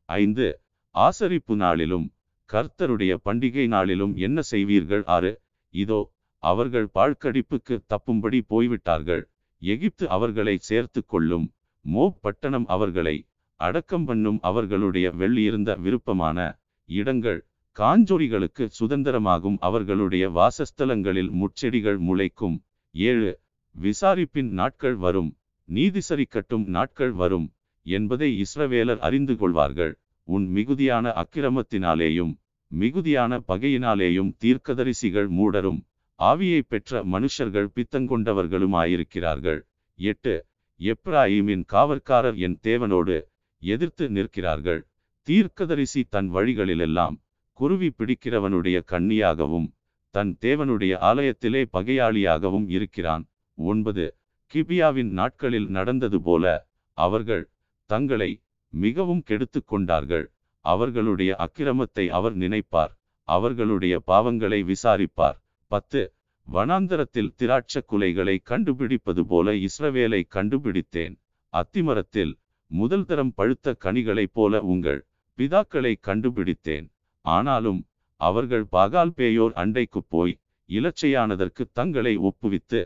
ஐந்து. ஆசரிப்பு நாளிலும் கர்த்தருடைய பண்டிகை நாளிலும் என்ன செய்வீர்கள்? ஆறு. இதோ அவர்கள் பாழ்கடிப்புக்கு தப்பும்படி போய்விட்டார்கள். எகிப்து அவர்களை சேர்த்து கொள்ளும். மோப் பட்டணம் அவர்களை அடக்கம் பண்ணும் அவர்களுடைய வெள்ளியிருந்த விருப்பமான இடங்கள் காஞ்சொரிகளுக்கு சுதந்திரமாகும். அவர்களுடைய வாசஸ்தலங்களில் முட்செடிகள் முளைக்கும். ஏழு விசாரிப்பின் நாட்கள் வரும். நீதிசரிக்கட்டும் நாட்கள் வரும் என்பதை இஸ்ரவேலர் அறிந்து கொள்வார்கள். உன் மிகுதியான அக்கிரமத்தினாலேயும் மிகுதியான பகையினாலேயும் தீர்க்கதரிசிகள் மூடரும். ஆவியை பெற்ற மனுஷர்கள் பித்தங்கொண்டவர்களுமாயிருக்கிறார்கள். எட்டு. எப்ராஹிமின் காவற்காரர் என் தேவனோடு எதிர்த்து நிற்கிறார்கள். தீர்க்கதரிசி தன் வழிகளிலெல்லாம் குருவி பிடிக்கிறவனுடைய கண்ணியாகவும் தன் தேவனுடைய ஆலயத்திலே பகையாளியாகவும் இருக்கிறான். ஒன்பது. கிபியாவின் நாட்களில் நடந்தது போல அவர்கள் தங்களை மிகவும் கெடுத்து கொண்டார்கள். அவர்களுடைய அக்கிரமத்தை அவர் நினைப்பார். அவர்களுடைய பாவங்களை விசாரிப்பார். பத்து வனாந்தரத்தில் திராட்ச குலைகளை கண்டுபிடிப்பது போல இஸ்ரவேலை கண்டுபிடித்தேன். அத்திமரத்தில் முதல் தரம் பழுத்த கனிகளைப் போல உங்கள் பிதாக்களை கண்டுபிடித்தேன். ஆனாலும் அவர்கள் பாகால் பேயோர் அண்டைக்குப் போய் இலச்சையானதற்கு தங்களை ஒப்புவித்து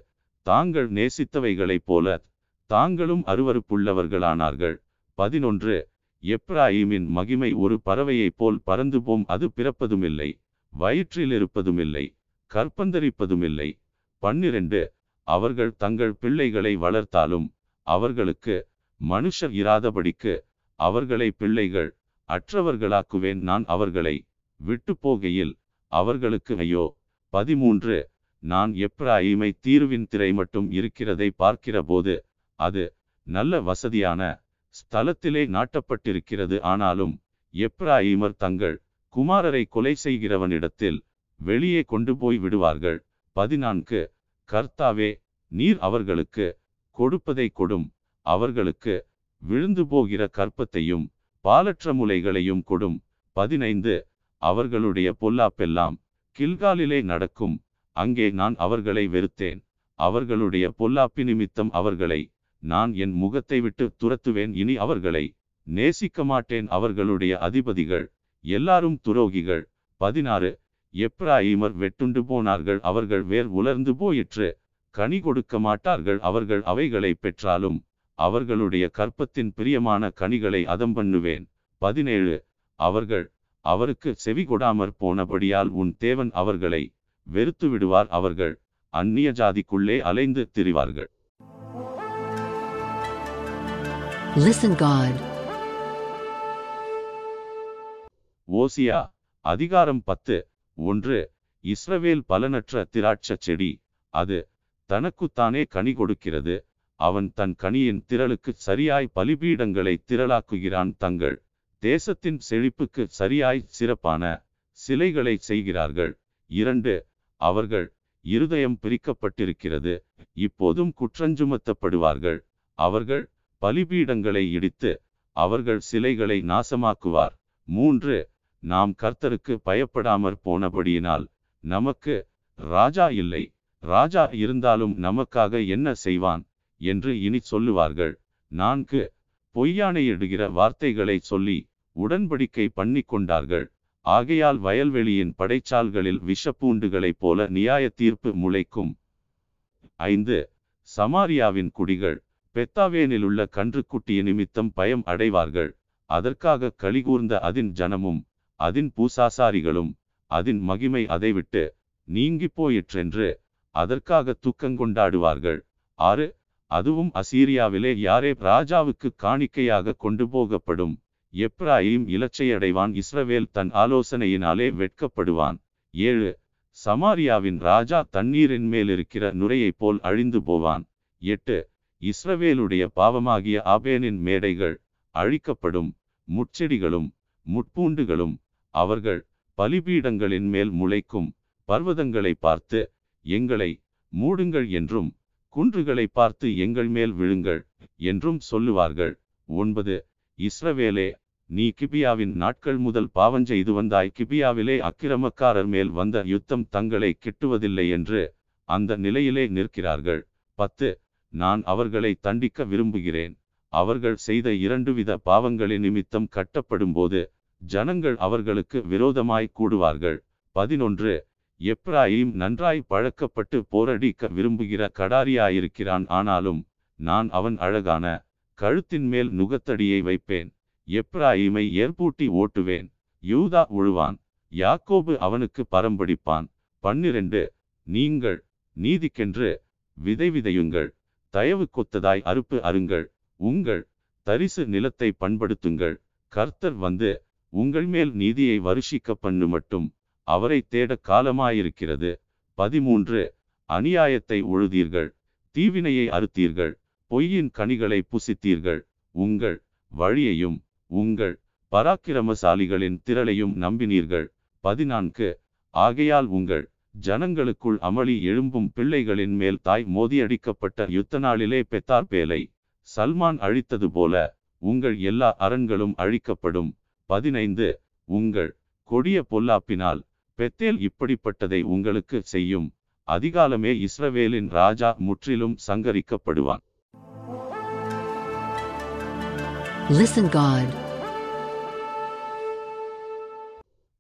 தாங்கள் நேசித்தவைகளைப் போல தாங்களும் அருவருப்புள்ளவர்களானார்கள். பதினொன்று எப்ராஹிமின் மகிமை ஒரு பறவையைப் போல் பறந்து போம் அது பிறப்பதுமில்லை வயிற்றில் இருப்பதுமில்லை. கற்பந்தரிப்பதுமில்லை. பன்னிரண்டு அவர்கள் தங்கள் பிள்ளைகளை வளர்த்தாலும் அவர்களுக்கு மனுஷர் இராதபடிக்கு அவர்களை பிள்ளைகள் அற்றவர்களாக்குவேன் நான் அவர்களை விட்டு போகையில் அவர்களுக்கு ஐயோ. பதிமூன்று நான் எப்ராயிமை தீர்வின் திரை மட்டும் இருக்கிறதை பார்க்கிறபோது அது நல்ல வசதியான ஸ்தலத்திலே நாட்டப்பட்டிருக்கிறது. ஆனாலும் எப்ராயிமர் தங்கள் குமாரரை கொலை செய்கிறவனிடத்தில் வெளியே கொண்டு போய் விடுவார்கள். பதினான்கு. கர்த்தாவே நீர் அவர்களுக்கு கொடுப்பதை கொடும். அவர்களுக்கு விழுந்து போகிற கற்பத்தையும் பாலற்ற முலைகளையும் கொடும். பதினைந்து. அவர்களுடைய பொல்லாப்பெல்லாம் கில்காலிலே நடக்கும். அங்கே நான் அவர்களை வெறுத்தேன். அவர்களுடைய பொல்லாப்பி நிமித்தம் அவர்களை நான் என் முகத்தை விட்டு துரத்துவேன். இனி அவர்களை நேசிக்க மாட்டேன் அவர்களுடைய அதிபதிகள் எல்லாரும் துரோகிகள். பதினாறு. எப்ராஹிமர் வெட்டுண்டு போனார்கள் அவர்கள் வேர் உலர்ந்து போயிற்று. கனி கொடுக்க மாட்டார்கள் அவர்கள் அவைகளை பெற்றாலும் அவர்களுடைய கற்பத்தின் பிரியமான கனிகளை அதம் பண்ணுவேன். பதினேழு. அவர்கள் அவருக்கு செவி கொடாமற் போனபடியால் உன் தேவன் அவர்களை வெறுத்து விடுவார் அவர்கள் அந்நிய ஜாதிக்குள்ளே அலைந்து திரிவார்கள். Listen God. ஓசியா அதிகாரம் பத்து. ஒன்று இஸ்ரவேல் பலனற்ற திராட்சச் செடி. அது தனக்குத்தானே கனி கொடுக்கிறது. அவன் தன் கனியின் திரளுக்கு சரியாய் பலிபீடங்களை திரளாக்குகிறான் தங்கள் தேசத்தின் செழிப்புக்கு சரியாய் சிறப்பான சிலைகளை செய்கிறார்கள். இரண்டு அவர்கள் இருதயம் பிரிக்கப்பட்டிருக்கிறது. இப்போதும் குற்றஞ்சுமத்தப்படுவார்கள். அவர்கள் பலிபீடங்களை இடித்து அவர்கள் சிலைகளை நாசமாக்குவார். மூன்று நாம் கர்த்தருக்கு பயப்படாமற் போனபடியினால் நமக்கு ராஜா இல்லை ராஜா இருந்தாலும் நமக்காக என்ன செய்வான் என்று இனி சொல்லுவார்கள். நான்கு பொய்யானையிடுகிற வார்த்தைகளை சொல்லி உடன்படிக்கை பண்ணி கொண்டார்கள் ஆகையால் வயல்வெளியின் படைச்சால்களில் விஷப்பூண்டுகளைப் போல நியாய தீர்ப்பு முளைக்கும். ஐந்து சமாரியாவின் குடிகள் பெத்தாவேனிலுள்ள கன்றுக்குட்டிய நிமித்தம் பயம் அடைவார்கள். அதற்காக கலிகூர்ந்த அதின் ஜனமும் அதின் பூசாசாரிகளும் அதின் மகிமை அதைவிட்டு நீங்கி போயிற்றென்று அதற்காக துக்கங்கொண்டாடுவார்கள் ஆறு அதுவும் அசீரியாவிலே யாரே ராஜாவுக்கு காணிக்கையாக கொண்டு போகப்படும் எப்ராயிம் இலச்சையடைவான் இஸ்ரவேல் தன் ஆலோசனையினாலே வெட்கப்படுவான். ஏழு சமாரியாவின் ராஜா தண்ணீரின் மேலிருக்கிற நுரையைப் போல் அழிந்து போவான். எட்டு இஸ்ரவேலுடைய பாவமாகிய ஆபேனின் மேடைகள் அழிக்கப்படும். முட்செடிகளும் முட்பூண்டுகளும் அவர்கள் பலிபீடங்களின் மேல் முளைக்கும் பர்வதங்களை பார்த்து எங்களை மூடுங்கள் என்றும் குன்றுகளை பார்த்து எங்கள் மேல் விழுங்கள் என்றும் சொல்லுவார்கள். ஒன்பது இஸ்ரவேலே நீ கிபியாவின் நாட்கள் முதல் பாவஞ்செய்து வந்தாய். கிபியாவிலே அக்கிரமக்காரர் மேல் வந்த யுத்தம் தங்களை கிட்டுவதில்லை என்று அந்த நிலையிலே நிற்கிறார்கள். பத்து நான் அவர்களை தண்டிக்க விரும்புகிறேன். அவர்கள் செய்த இரண்டு வித பாவங்களின் நிமித்தம் கட்டப்படும்போது ஜனங்கள் அவர்களுக்கு விரோதமாய் கூடுவார்கள். பதினொன்று எப்ராயிம் நன்றாய் பழக்கப்பட்டு போரடிக்க விரும்புகிற கடாரியாயிருக்கிறான். ஆனாலும் நான் அவன் அழகான கழுத்தின் மேல் நுகத்தடியை வைப்பேன். எப்ராயிமை ஏற்பூட்டி ஓட்டுவேன். யூதா உழுவான். யாக்கோபு அவனுக்கு பரம்படிப்பான் பன்னிரண்டு நீங்கள் நீதிக்கென்று விதை விதையுங்கள். தயவு கொத்ததாய் அறுப்பு அருங்கள் உங்கள் தரிசு நிலத்தை பண்படுத்துங்கள். கர்த்தர் வந்து உங்கள் மேல் நீதியை வருஷிக்க பண்ணு மட்டும் அவரை தேட காலமாயிருக்கிறது. பதிமூன்று. அநியாயத்தை உழுதீர்கள். தீவினையை அறுத்தீர்கள். பொய்யின் கனிகளை புசித்தீர்கள். உங்கள் வழியையும் உங்கள் பராக்கிரமசாலிகளின் திரளையும் நம்பினீர்கள். பதினான்கு. ஆகையால் உங்கள் ஜனங்களுக்குள் அமளி எழும்பும் பிள்ளைகளின் மேல் தாய் மோதியடிக்கப்பட்ட யுத்த நாளிலே பெத்தார் பேலை சல்மான் அழித்தது போல உங்கள் எல்லா அரண்களும் அழிக்கப்படும். பதினைந்து உங்கள் கொடிய பொல்லாப்பினால் பெத்தேல் இப்படிப்பட்டதை உங்களுக்கு செய்யும். அதிகாலமே இஸ்ரவேலின் ராஜா முற்றிலும் சங்கரிக்கப்படுவான். Listen God.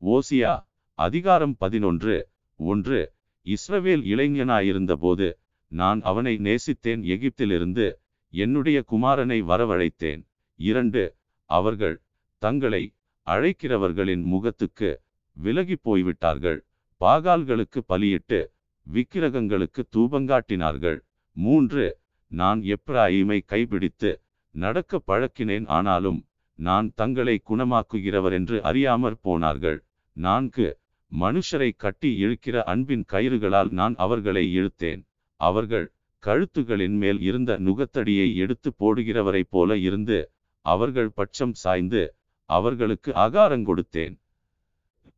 ஓசியா அதிகாரம் பதினொன்று ஒன்று இஸ்ரவேல் இளைஞனாயிருந்தபோது நான் அவனை நேசித்தேன். எகிப்திலிருந்து என்னுடைய குமாரனை வரவழைத்தேன். இரண்டு அவர்கள் தங்களை அழைக்கிறவர்களின் முகத்துக்கு விலகி போய்விட்டார்கள். பாகால்களுக்கு பலியிட்டு விக்கிரகங்களுக்கு தூபங்காட்டினார்கள். மூன்று நான் எப்ராயிமை கைபிடித்து நடக்க பழக்கினேன். ஆனாலும் நான் தங்களை குணமாக்குகிறவர் என்று அறியாமற் போனார்கள். நான்கு மனுஷரை கட்டி இழுக்கிற அன்பின் கயிறுகளால் நான் அவர்களை இழுத்தேன். அவர்கள் கழுத்துகளின் மேல் இருந்த நுகத்தடியை எடுத்து போடுகிறவரைப் போல இருந்து அவர்கள் பட்சம் சாய்ந்து அவர்களுக்கு ஆகாரம் கொடுத்தேன்.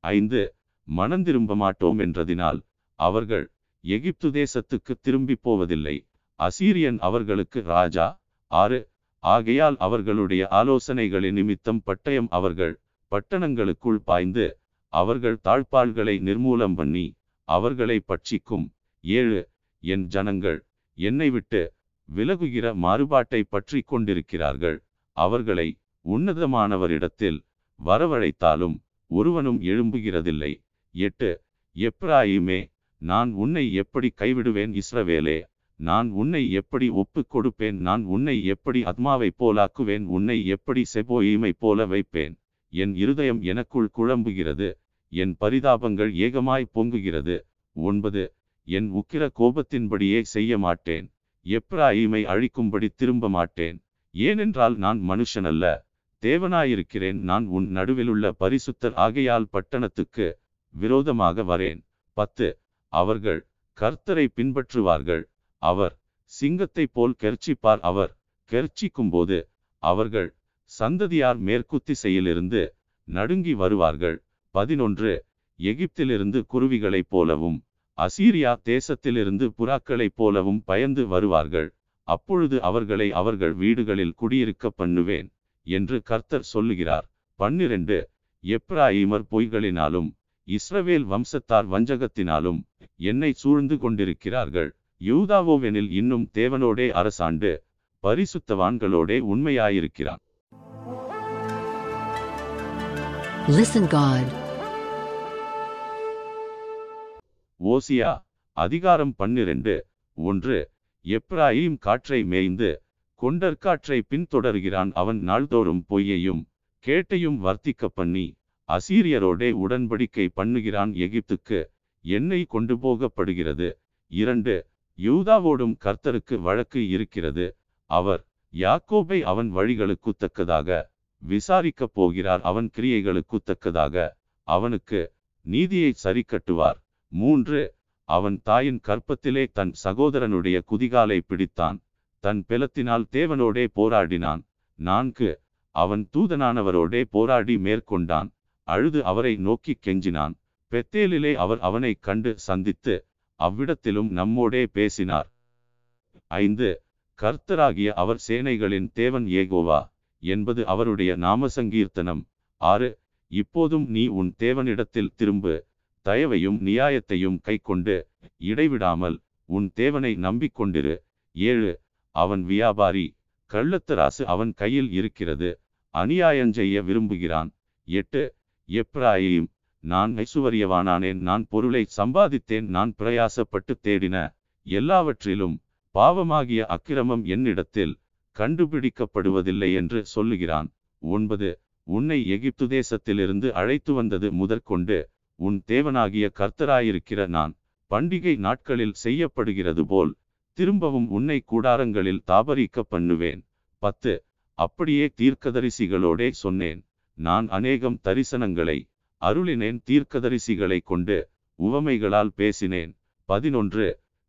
ஐந்து மனந்திரும்ப மாட்டோம் என்றதினால் அவர்கள் எகிப்து தேசத்துக்கு திரும்பி போவதில்லை. அசீரியன் அவர்களுக்கு ராஜா. ஆறு ஆகையால் அவர்களுடைய ஆலோசனைகளின் நிமித்தம் பட்டயம் அவர்கள் பட்டணங்களுக்குள் பாய்ந்து அவர்கள் தாழ்பாள்களை நிர்மூலம் பண்ணி அவர்களை பட்சிக்கும். ஏழு என் ஜனங்கள் என்னை விட்டு விலகுகிற மாறுபாட்டை பற்றி கொண்டிருக்கிறார்கள். அவர்களை உன்னதமானவரிடத்தில் வரவழைத்தாலும் ஒருவனும் எழும்புகிறதில்லை. எட்டு எப்ராயுமே நான் உன்னை எப்படி கைவிடுவேன்? இஸ்ரவேலே நான் உன்னை எப்படி ஒப்புக் கொடுப்பேன்? நான் உன்னை எப்படி அத்மாவை போலாக்குவேன்? உன்னை எப்படி செபோயிமை போல வைப்பேன்? என் இருதயம் எனக்குள் குழம்புகிறது. என் பரிதாபங்கள் ஏகமாய் பொங்குகிறது. ஒன்பது என் உக்கிர கோபத்தின்படியே செய்ய மாட்டேன் எப்ராயிமை அழிக்கும்படி திரும்ப மாட்டேன். ஏனென்றால் நான் மனுஷனல்ல. தேவனாயிருக்கிறேன் நான் உன் நடுவிலுள்ள பரிசுத்தர் ஆகையால் பட்டணத்துக்கு விரோதமாக வரேன். பத்து. அவர்கள் கர்த்தரை பின்பற்றுவார்கள். அவர் சிங்கத்தைப் போல் கெர்ச்சிப்பார். அவர் கெர்ச்சிக்கும்போது அவர்கள் சந்ததியார் மேற்குத்திசையிலிருந்து நடுங்கி வருவார்கள். பதினொன்று. எகிப்திலிருந்து குருவிகளைப் போலவும் அசீரியா தேசத்திலிருந்து புறாக்களைப் போலவும் பயந்து வருவார்கள். அப்பொழுது அவர்களை அவர்கள் வீடுகளில் குடியிருக்க பண்ணுவேன். என்று கர்த்தர் சொல்லுகிறார். பன்னிரண்டு எப்ராயிமர் பொய்களினாலும் இஸ்ரவேல் வம்சத்தார் வஞ்சகத்தினாலும் என்னை சூழ்ந்து கொண்டிருக்கிறார்கள். யூதாவோவெனில் இன்னும் தேவனோடே அரசாண்டு பரிசுத்தவான்களோடே உண்மையாயிருக்கிறான். Listen God. ஓசியா அதிகாரம் பன்னிரண்டு ஒன்று எப்ராயிம் காற்றை மேய்ந்து கொண்டற்காற்றை பின்தொடர்கிறான் அவன் நாள்தோறும் பொய்யையும் கேட்டையும் வர்த்திக்க பண்ணி அசீரியரோடே உடன்படிக்கை பண்ணுகிறான் எகிப்துக்கு எண்ணெய் கொண்டு போகப்படுகிறது. இரண்டு யூதாவோடும் கர்த்தருக்கு வழக்கு இருக்கிறது. அவர் யாக்கோபை அவன் வழிகளுக்குத்தக்கதாக விசாரிக்கப் போகிறார் அவன் கிரியைகளுக்குத்தக்கதாக அவனுக்கு நீதியை சரி கட்டுவார் மூன்று அவன் தாயின் கற்பத்திலே தன் சகோதரனுடைய குதிகாலை பிடித்தான். தன் பெலத்தினால் தேவனோடே போராடினான். நான்கு அவன் தூதனானவரோடே போராடி மேற்கொண்டான். அழுது அவரை நோக்கி கெஞ்சினான். பெத்தேலிலே அவர் அவனை கண்டு சந்தித்து அவ்விடத்திலும் நம்மோடே பேசினார். ஐந்து கர்த்தராகிய அவர் சேனைகளின் தேவன் ஏகோவா என்பது அவருடைய நாம சங்கீர்த்தனம் ஆறு இப்போதும் நீ உன் தேவனிடத்தில் திரும்பு. தயவையும் நியாயத்தையும் கைக்கொண்டு இடைவிடாமல் உன் தேவனை நம்பிக்கொண்டிரு. ஏழு அவன் வியாபாரி கள்ளத்தராசு அவன் கையில் இருக்கிறது அநியாயஞ்செய்ய விரும்புகிறான். எட்டு எப்ராயிம் நான் ஐசுவரியவானானேன் நான் பொருளை சம்பாதித்தேன் நான் பிரயாசப்பட்டு தேடின எல்லாவற்றிலும் பாவமாகிய அக்கிரமம் என்னிடத்தில் கண்டுபிடிக்கப்படுவதில்லை என்று சொல்லுகிறான். ஒன்பது உன்னை எகிப்து தேசத்திலிருந்து அழைத்து வந்தது முதற்கொண்டு உன் தேவனாகிய கர்த்தராயிருக்கிற நான் பண்டிகை நாட்களில் செய்யப்படுகிறது போல் திரும்பவும் உன்னை கூடாரங்களில் தாபரிக்க பண்ணுவேன். பத்து அப்படியே தீர்க்கதரிசிகளோடே சொன்னேன். நான் அநேகம் தரிசனங்களை அருளினேன் தீர்க்கதரிசிகளை கொண்டு உவமைகளால் பேசினேன். பதினொன்று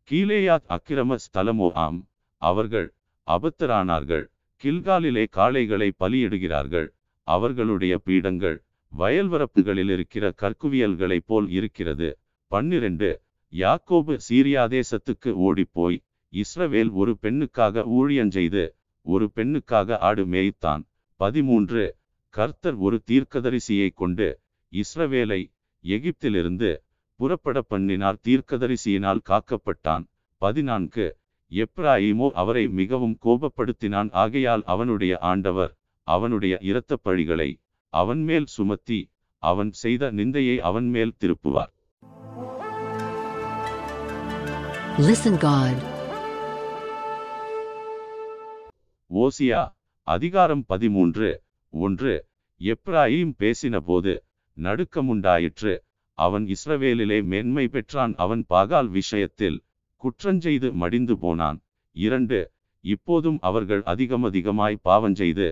கீழேயாத் அக்கிரம ஸ்தலமோ ஆம் அவர்கள் அபத்தரானார்கள். கில்காலிலே காளைகளை பலியிடுகிறார்கள். அவர்களுடைய பீடங்கள் வயல்வரப்புகளில் இருக்கிற கற்குவியல்களைப் போல் இருக்கிறது. பன்னிரண்டு யாக்கோபு சீரியாதேசத்துக்கு ஓடிப்போய் இஸ்ரவேல் ஒரு பெண்ணுக்காக ஊழியஞ்செய்து ஒரு பெண்ணுக்காக ஆடு மேய்த்தான். பதிமூன்று. கர்த்தர் ஒரு தீர்க்கதரிசியை கொண்டு இஸ்ரவேலை எகிப்திலிருந்து புறப்பட பண்ணினார். தீர்க்கதரிசியினால் காக்கப்பட்டான். பதினான்கு. எப்ராயிமோ அவரை மிகவும் கோபப்படுத்தினான். ஆகையால் அவனுடைய ஆண்டவர் அவனுடைய இரத்த பழிகளை அவன் மேல் சுமத்தி அவன் செய்த நிந்தையை அவன் மேல் திருப்புவார். Listen God. ஓசியா அதிகாரம் பதிமூன்று ஒன்று எப்ராயிம் பேசினபோது நடுக்கமுண்டாயிற்று. அவன் இஸ்ரவேலிலே மேன்மை பெற்றான். அவன் பாகால் விஷயத்தில் குற்றஞ்செய்து மடிந்து போனான். இரண்டு இப்போதும் அவர்கள் அதிகமதிகமாய் பாவஞ்செய்து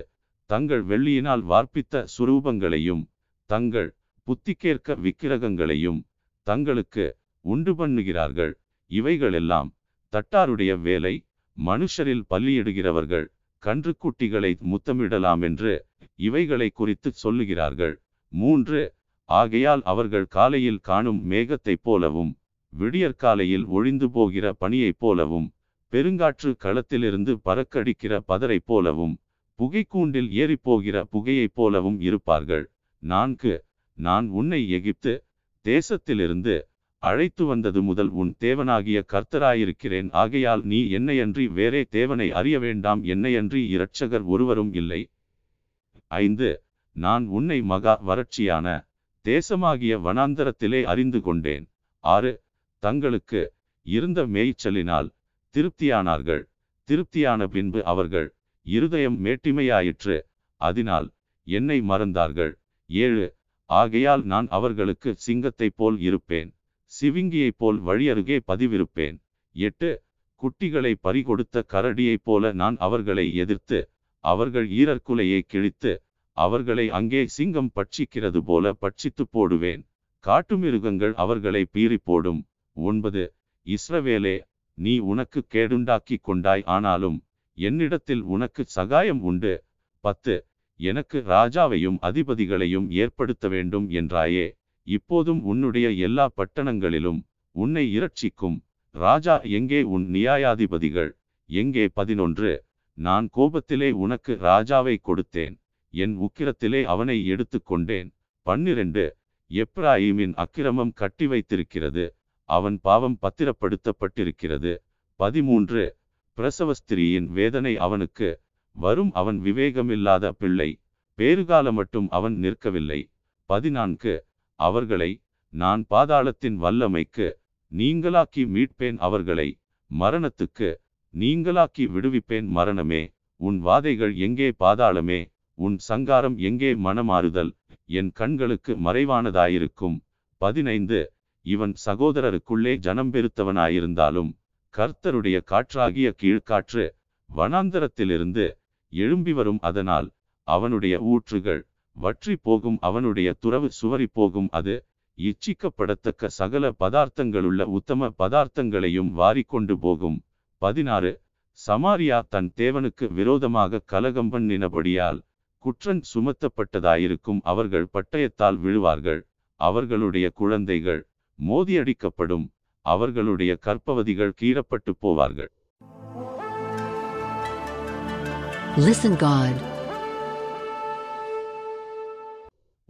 தங்கள் வெள்ளியினால் வார்ப்பித்த சுரூபங்களையும் தங்கள் புத்திக்கேற்க விக்கிரகங்களையும் தங்களுக்கு உண்டு பண்ணுகிறார்கள். இவைகளெல்லாம் தட்டாருடைய வேலை மனுஷரில் பள்ளியிடுகிறவர்கள் கன்றுக்குட்டிகளை முத்தமிடலாம் என்று இவைகளை குறித்து சொல்லுகிறார்கள். மூன்று ஆகையால் அவர்கள் காலையில் காணும் மேகத்தைப் போலவும் விடியற்காலையில் ஒழிந்து போகிற பனியைப் போலவும் பெருங்காற்று களத்திலிருந்து பறக்கடிக்கிற பதரைப் போலவும் புகைக்கூண்டில் ஏறிப்போகிற புகையைப் போலவும் இருப்பார்கள். நான்கு நான் உன்னை எகிப்து தேசத்திலிருந்து அழைத்து வந்தது முதல் உன் தேவனாகிய கர்த்தராயிருக்கிறேன். ஆகையால் நீ என்னையன்றி வேறே தேவனை அறிய வேண்டாம். என்னையன்றி இரட்சகர் ஒருவரும் இல்லை. ஐந்து நான் உன்னை மகா வறட்சியான தேசமாகிய வனாந்தரத்திலே அறிந்து கொண்டேன். ஆறு தங்களுக்கு இருந்த மேய்ச்சலினால் திருப்தியானார்கள். திருப்தியான பின்பு அவர்கள் இருதயம் மேட்டிமையாயிற்று. அதனால் என்னை மறந்தார்கள். ஏழு ஆகையால் நான் அவர்களுக்கு சிங்கத்தைப் போல் இருப்பேன். சிவிங்கியைப் போல் வழியருகே பதிவிருப்பேன். எட்டு. குட்டிகளை பறிகொடுத்த கரடியைப் போல நான் அவர்களை எதிர்த்து அவர்கள் ஈரற்குலையை கிழித்து அவர்களை அங்கே சிங்கம் பட்சிக்கிறது போல பட்சித்து போடுவேன். காட்டுமிருகங்கள் அவர்களை பீறி போடும். ஒன்பது. இஸ்ரவேலே நீ உனக்கு கேடுண்டாக்கி கொண்டாய். ஆனாலும் என்னிடத்தில் உனக்கு சகாயம் உண்டு. பத்து. எனக்கு ராஜாவையும் அதிபதிகளையும் ஏற்படுத்த வேண்டும் என்றாயே. இப்போதும் உன்னுடைய எல்லா பட்டணங்களிலும் உன்னை இரட்சிக்கும். ராஜா எங்கே உன் நியாயாதிபதிகள்? எங்கே? பதினொன்று. நான் கோபத்திலே உனக்கு ராஜாவை கொடுத்தேன். என் உக்கிரத்திலே அவனை எடுத்துக்கொண்டேன். பன்னிரண்டு. எப்ராஹிமின் அக்கிரமம் கட்டி வைத்திருக்கிறது. அவன் பாவம் பத்திரப்படுத்தப்பட்டிருக்கிறது. பதிமூன்று. பிரசவஸ்திரியின் வேதனை அவனுக்கு. வரும் அவன் விவேகமில்லாத பிள்ளை. பேறுகால மட்டும் அவன் நிற்கவில்லை. பதினான்கு. அவர்களை நான் பாதாளத்தின் வல்லமைக்கு நீங்களாக்கி மீட்பேன். அவர்களை மரணத்துக்கு நீங்களாக்கி விடுவிப்பேன். மரணமே உன் வாதைகள் எங்கே? பாதாளமே உன் சங்காரம் எங்கே? மனமாறுதல் என் கண்களுக்கு மறைவானதாயிருக்கும். பதினைந்து இவன் சகோதரருக்குள்ளே ஜனம் பெருத்தவனாயிருந்தாலும் கர்த்தருடைய காற்றாகிய கீழ்காற்று வனாந்தரத்திலிருந்து எழும்பி வரும் அதனால் அவனுடைய ஊற்றுகள் வற்றி போகும் அவனுடைய துறவு சுவரி போகும். அது இச்சிக்கப்படத்தக்க சகல பதார்த்தங்களுள்ள உத்தம பதார்த்தங்களையும் வாரிக்கொண்டு போகும். பதினாறு. சமாரியா தன் தேவனுக்கு விரோதமாக கலகம் பண்ணினபடியால் குற்றன் சுமத்தப்பட்டதாயிருக்கும். அவர்கள் பட்டயத்தால் விழுவார்கள். அவர்களுடைய குழந்தைகள் மோதியடிக்கப்படும். அவர்களுடைய கற்பவதிகள் கீறப்பட்டு போவார்கள். Listen God.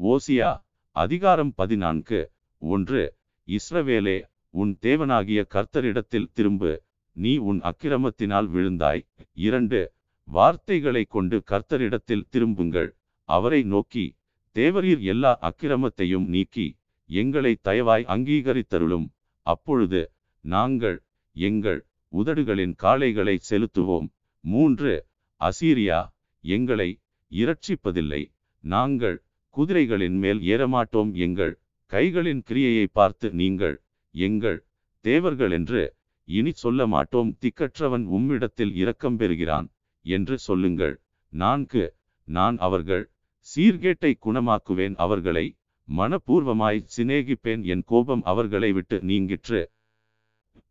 ஓசியா அதிகாரம் பதினான்கு ஒன்று இஸ்ரவேலே உன் தேவனாகிய கர்த்தரிடத்தில் திரும்பு நீ உன் அக்கிரமத்தினால் விழுந்தாய். இரண்டு வார்த்தைகளை கொண்டு கர்த்தரிடத்தில் திரும்புங்கள். அவரை நோக்கி தேவரீர் எல்லா அக்கிரமத்தையும் நீக்கி எங்களை தயவாய் அங்கீகரித்தருளும். அப்பொழுது நாங்கள் எங்கள் உதடுகளின் காளைகளை செலுத்துவோம். மூன்று அசீரியா எங்களை இரட்சிப்பதில்லை. நாங்கள் குதிரைகளின் மேல் ஏறமாட்டோம் எங்கள் கைகளின் கிரியையை பார்த்து நீங்கள் எங்கள் தேவர்கள் என்று இனி சொல்ல மாட்டோம் திக்கற்றவன் உம்மிடத்தில் இரக்கம் பெறுகிறான் என்று சொல்லுங்கள். நான்கு நான் அவர்கள் சீர்கேட்டை குணமாக்குவேன் அவர்களை மனப்பூர்வமாய் சிநேகிப்பேன் என் கோபம் அவர்களை விட்டு நீங்கிற்று.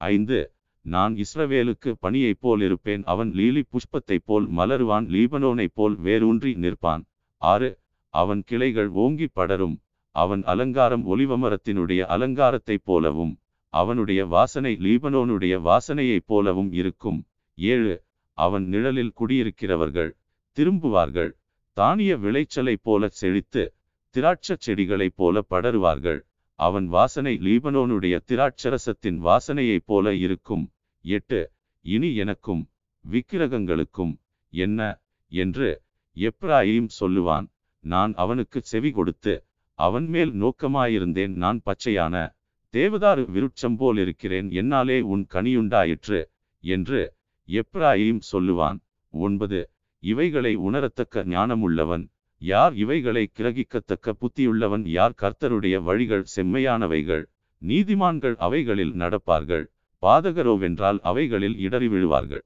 ஐந்து நான் இஸ்ரவேலுக்கு பணியைப் போல் இருப்பேன் அவன் லீலி புஷ்பத்தைப் போல் மலருவான் லீபனோனைப் போல் வேரூன்றி நிற்பான். ஆறு அவன் கிளைகள் ஓங்கி படரும். அவன் அலங்காரம் ஒலிவமரத்தினுடைய அலங்காரத்தைப் போலவும் அவனுடைய வாசனை லீபனோனுடைய வாசனையைப் போலவும் இருக்கும். ஏழு அவன் நிழலில் குடியிருக்கிறவர்கள் திரும்புவார்கள். தானிய விளைச்சலைப் போல செழித்து திராட்சச் செடிகளைப் போல படருவார்கள். அவன் வாசனை லீபனோனுடைய திராட்சரசத்தின் வாசனையைப் போல இருக்கும். எட்டு இனி எனக்கும் விக்கிரகங்களுக்கும் என்ன? என்று எப்ராயிம் சொல்லுவான். நான் அவனுக்கு செவி கொடுத்து அவன் மேல் நோக்கமாயிருந்தேன் நான் பச்சையான தேவதாரு விருட்சம் போல் இருக்கிறேன் என்னாலே உன் கனியுண்டாயிற்று என்று எப்ராயிம் சொல்லுவான். ஒன்பது. இவைகளை உணரத்தக்க ஞானமுள்ளவன் யார் இவைகளை கிரகிக்கத்தக்க புத்தியுள்ளவன் யார் கர்த்தருடைய வழிகள் செம்மையானவைகள் நீதிமான்கள் அவைகளில் நடப்பார்கள் பாதகரோவென்றால் அவைகளில் இடறி விழுவார்கள்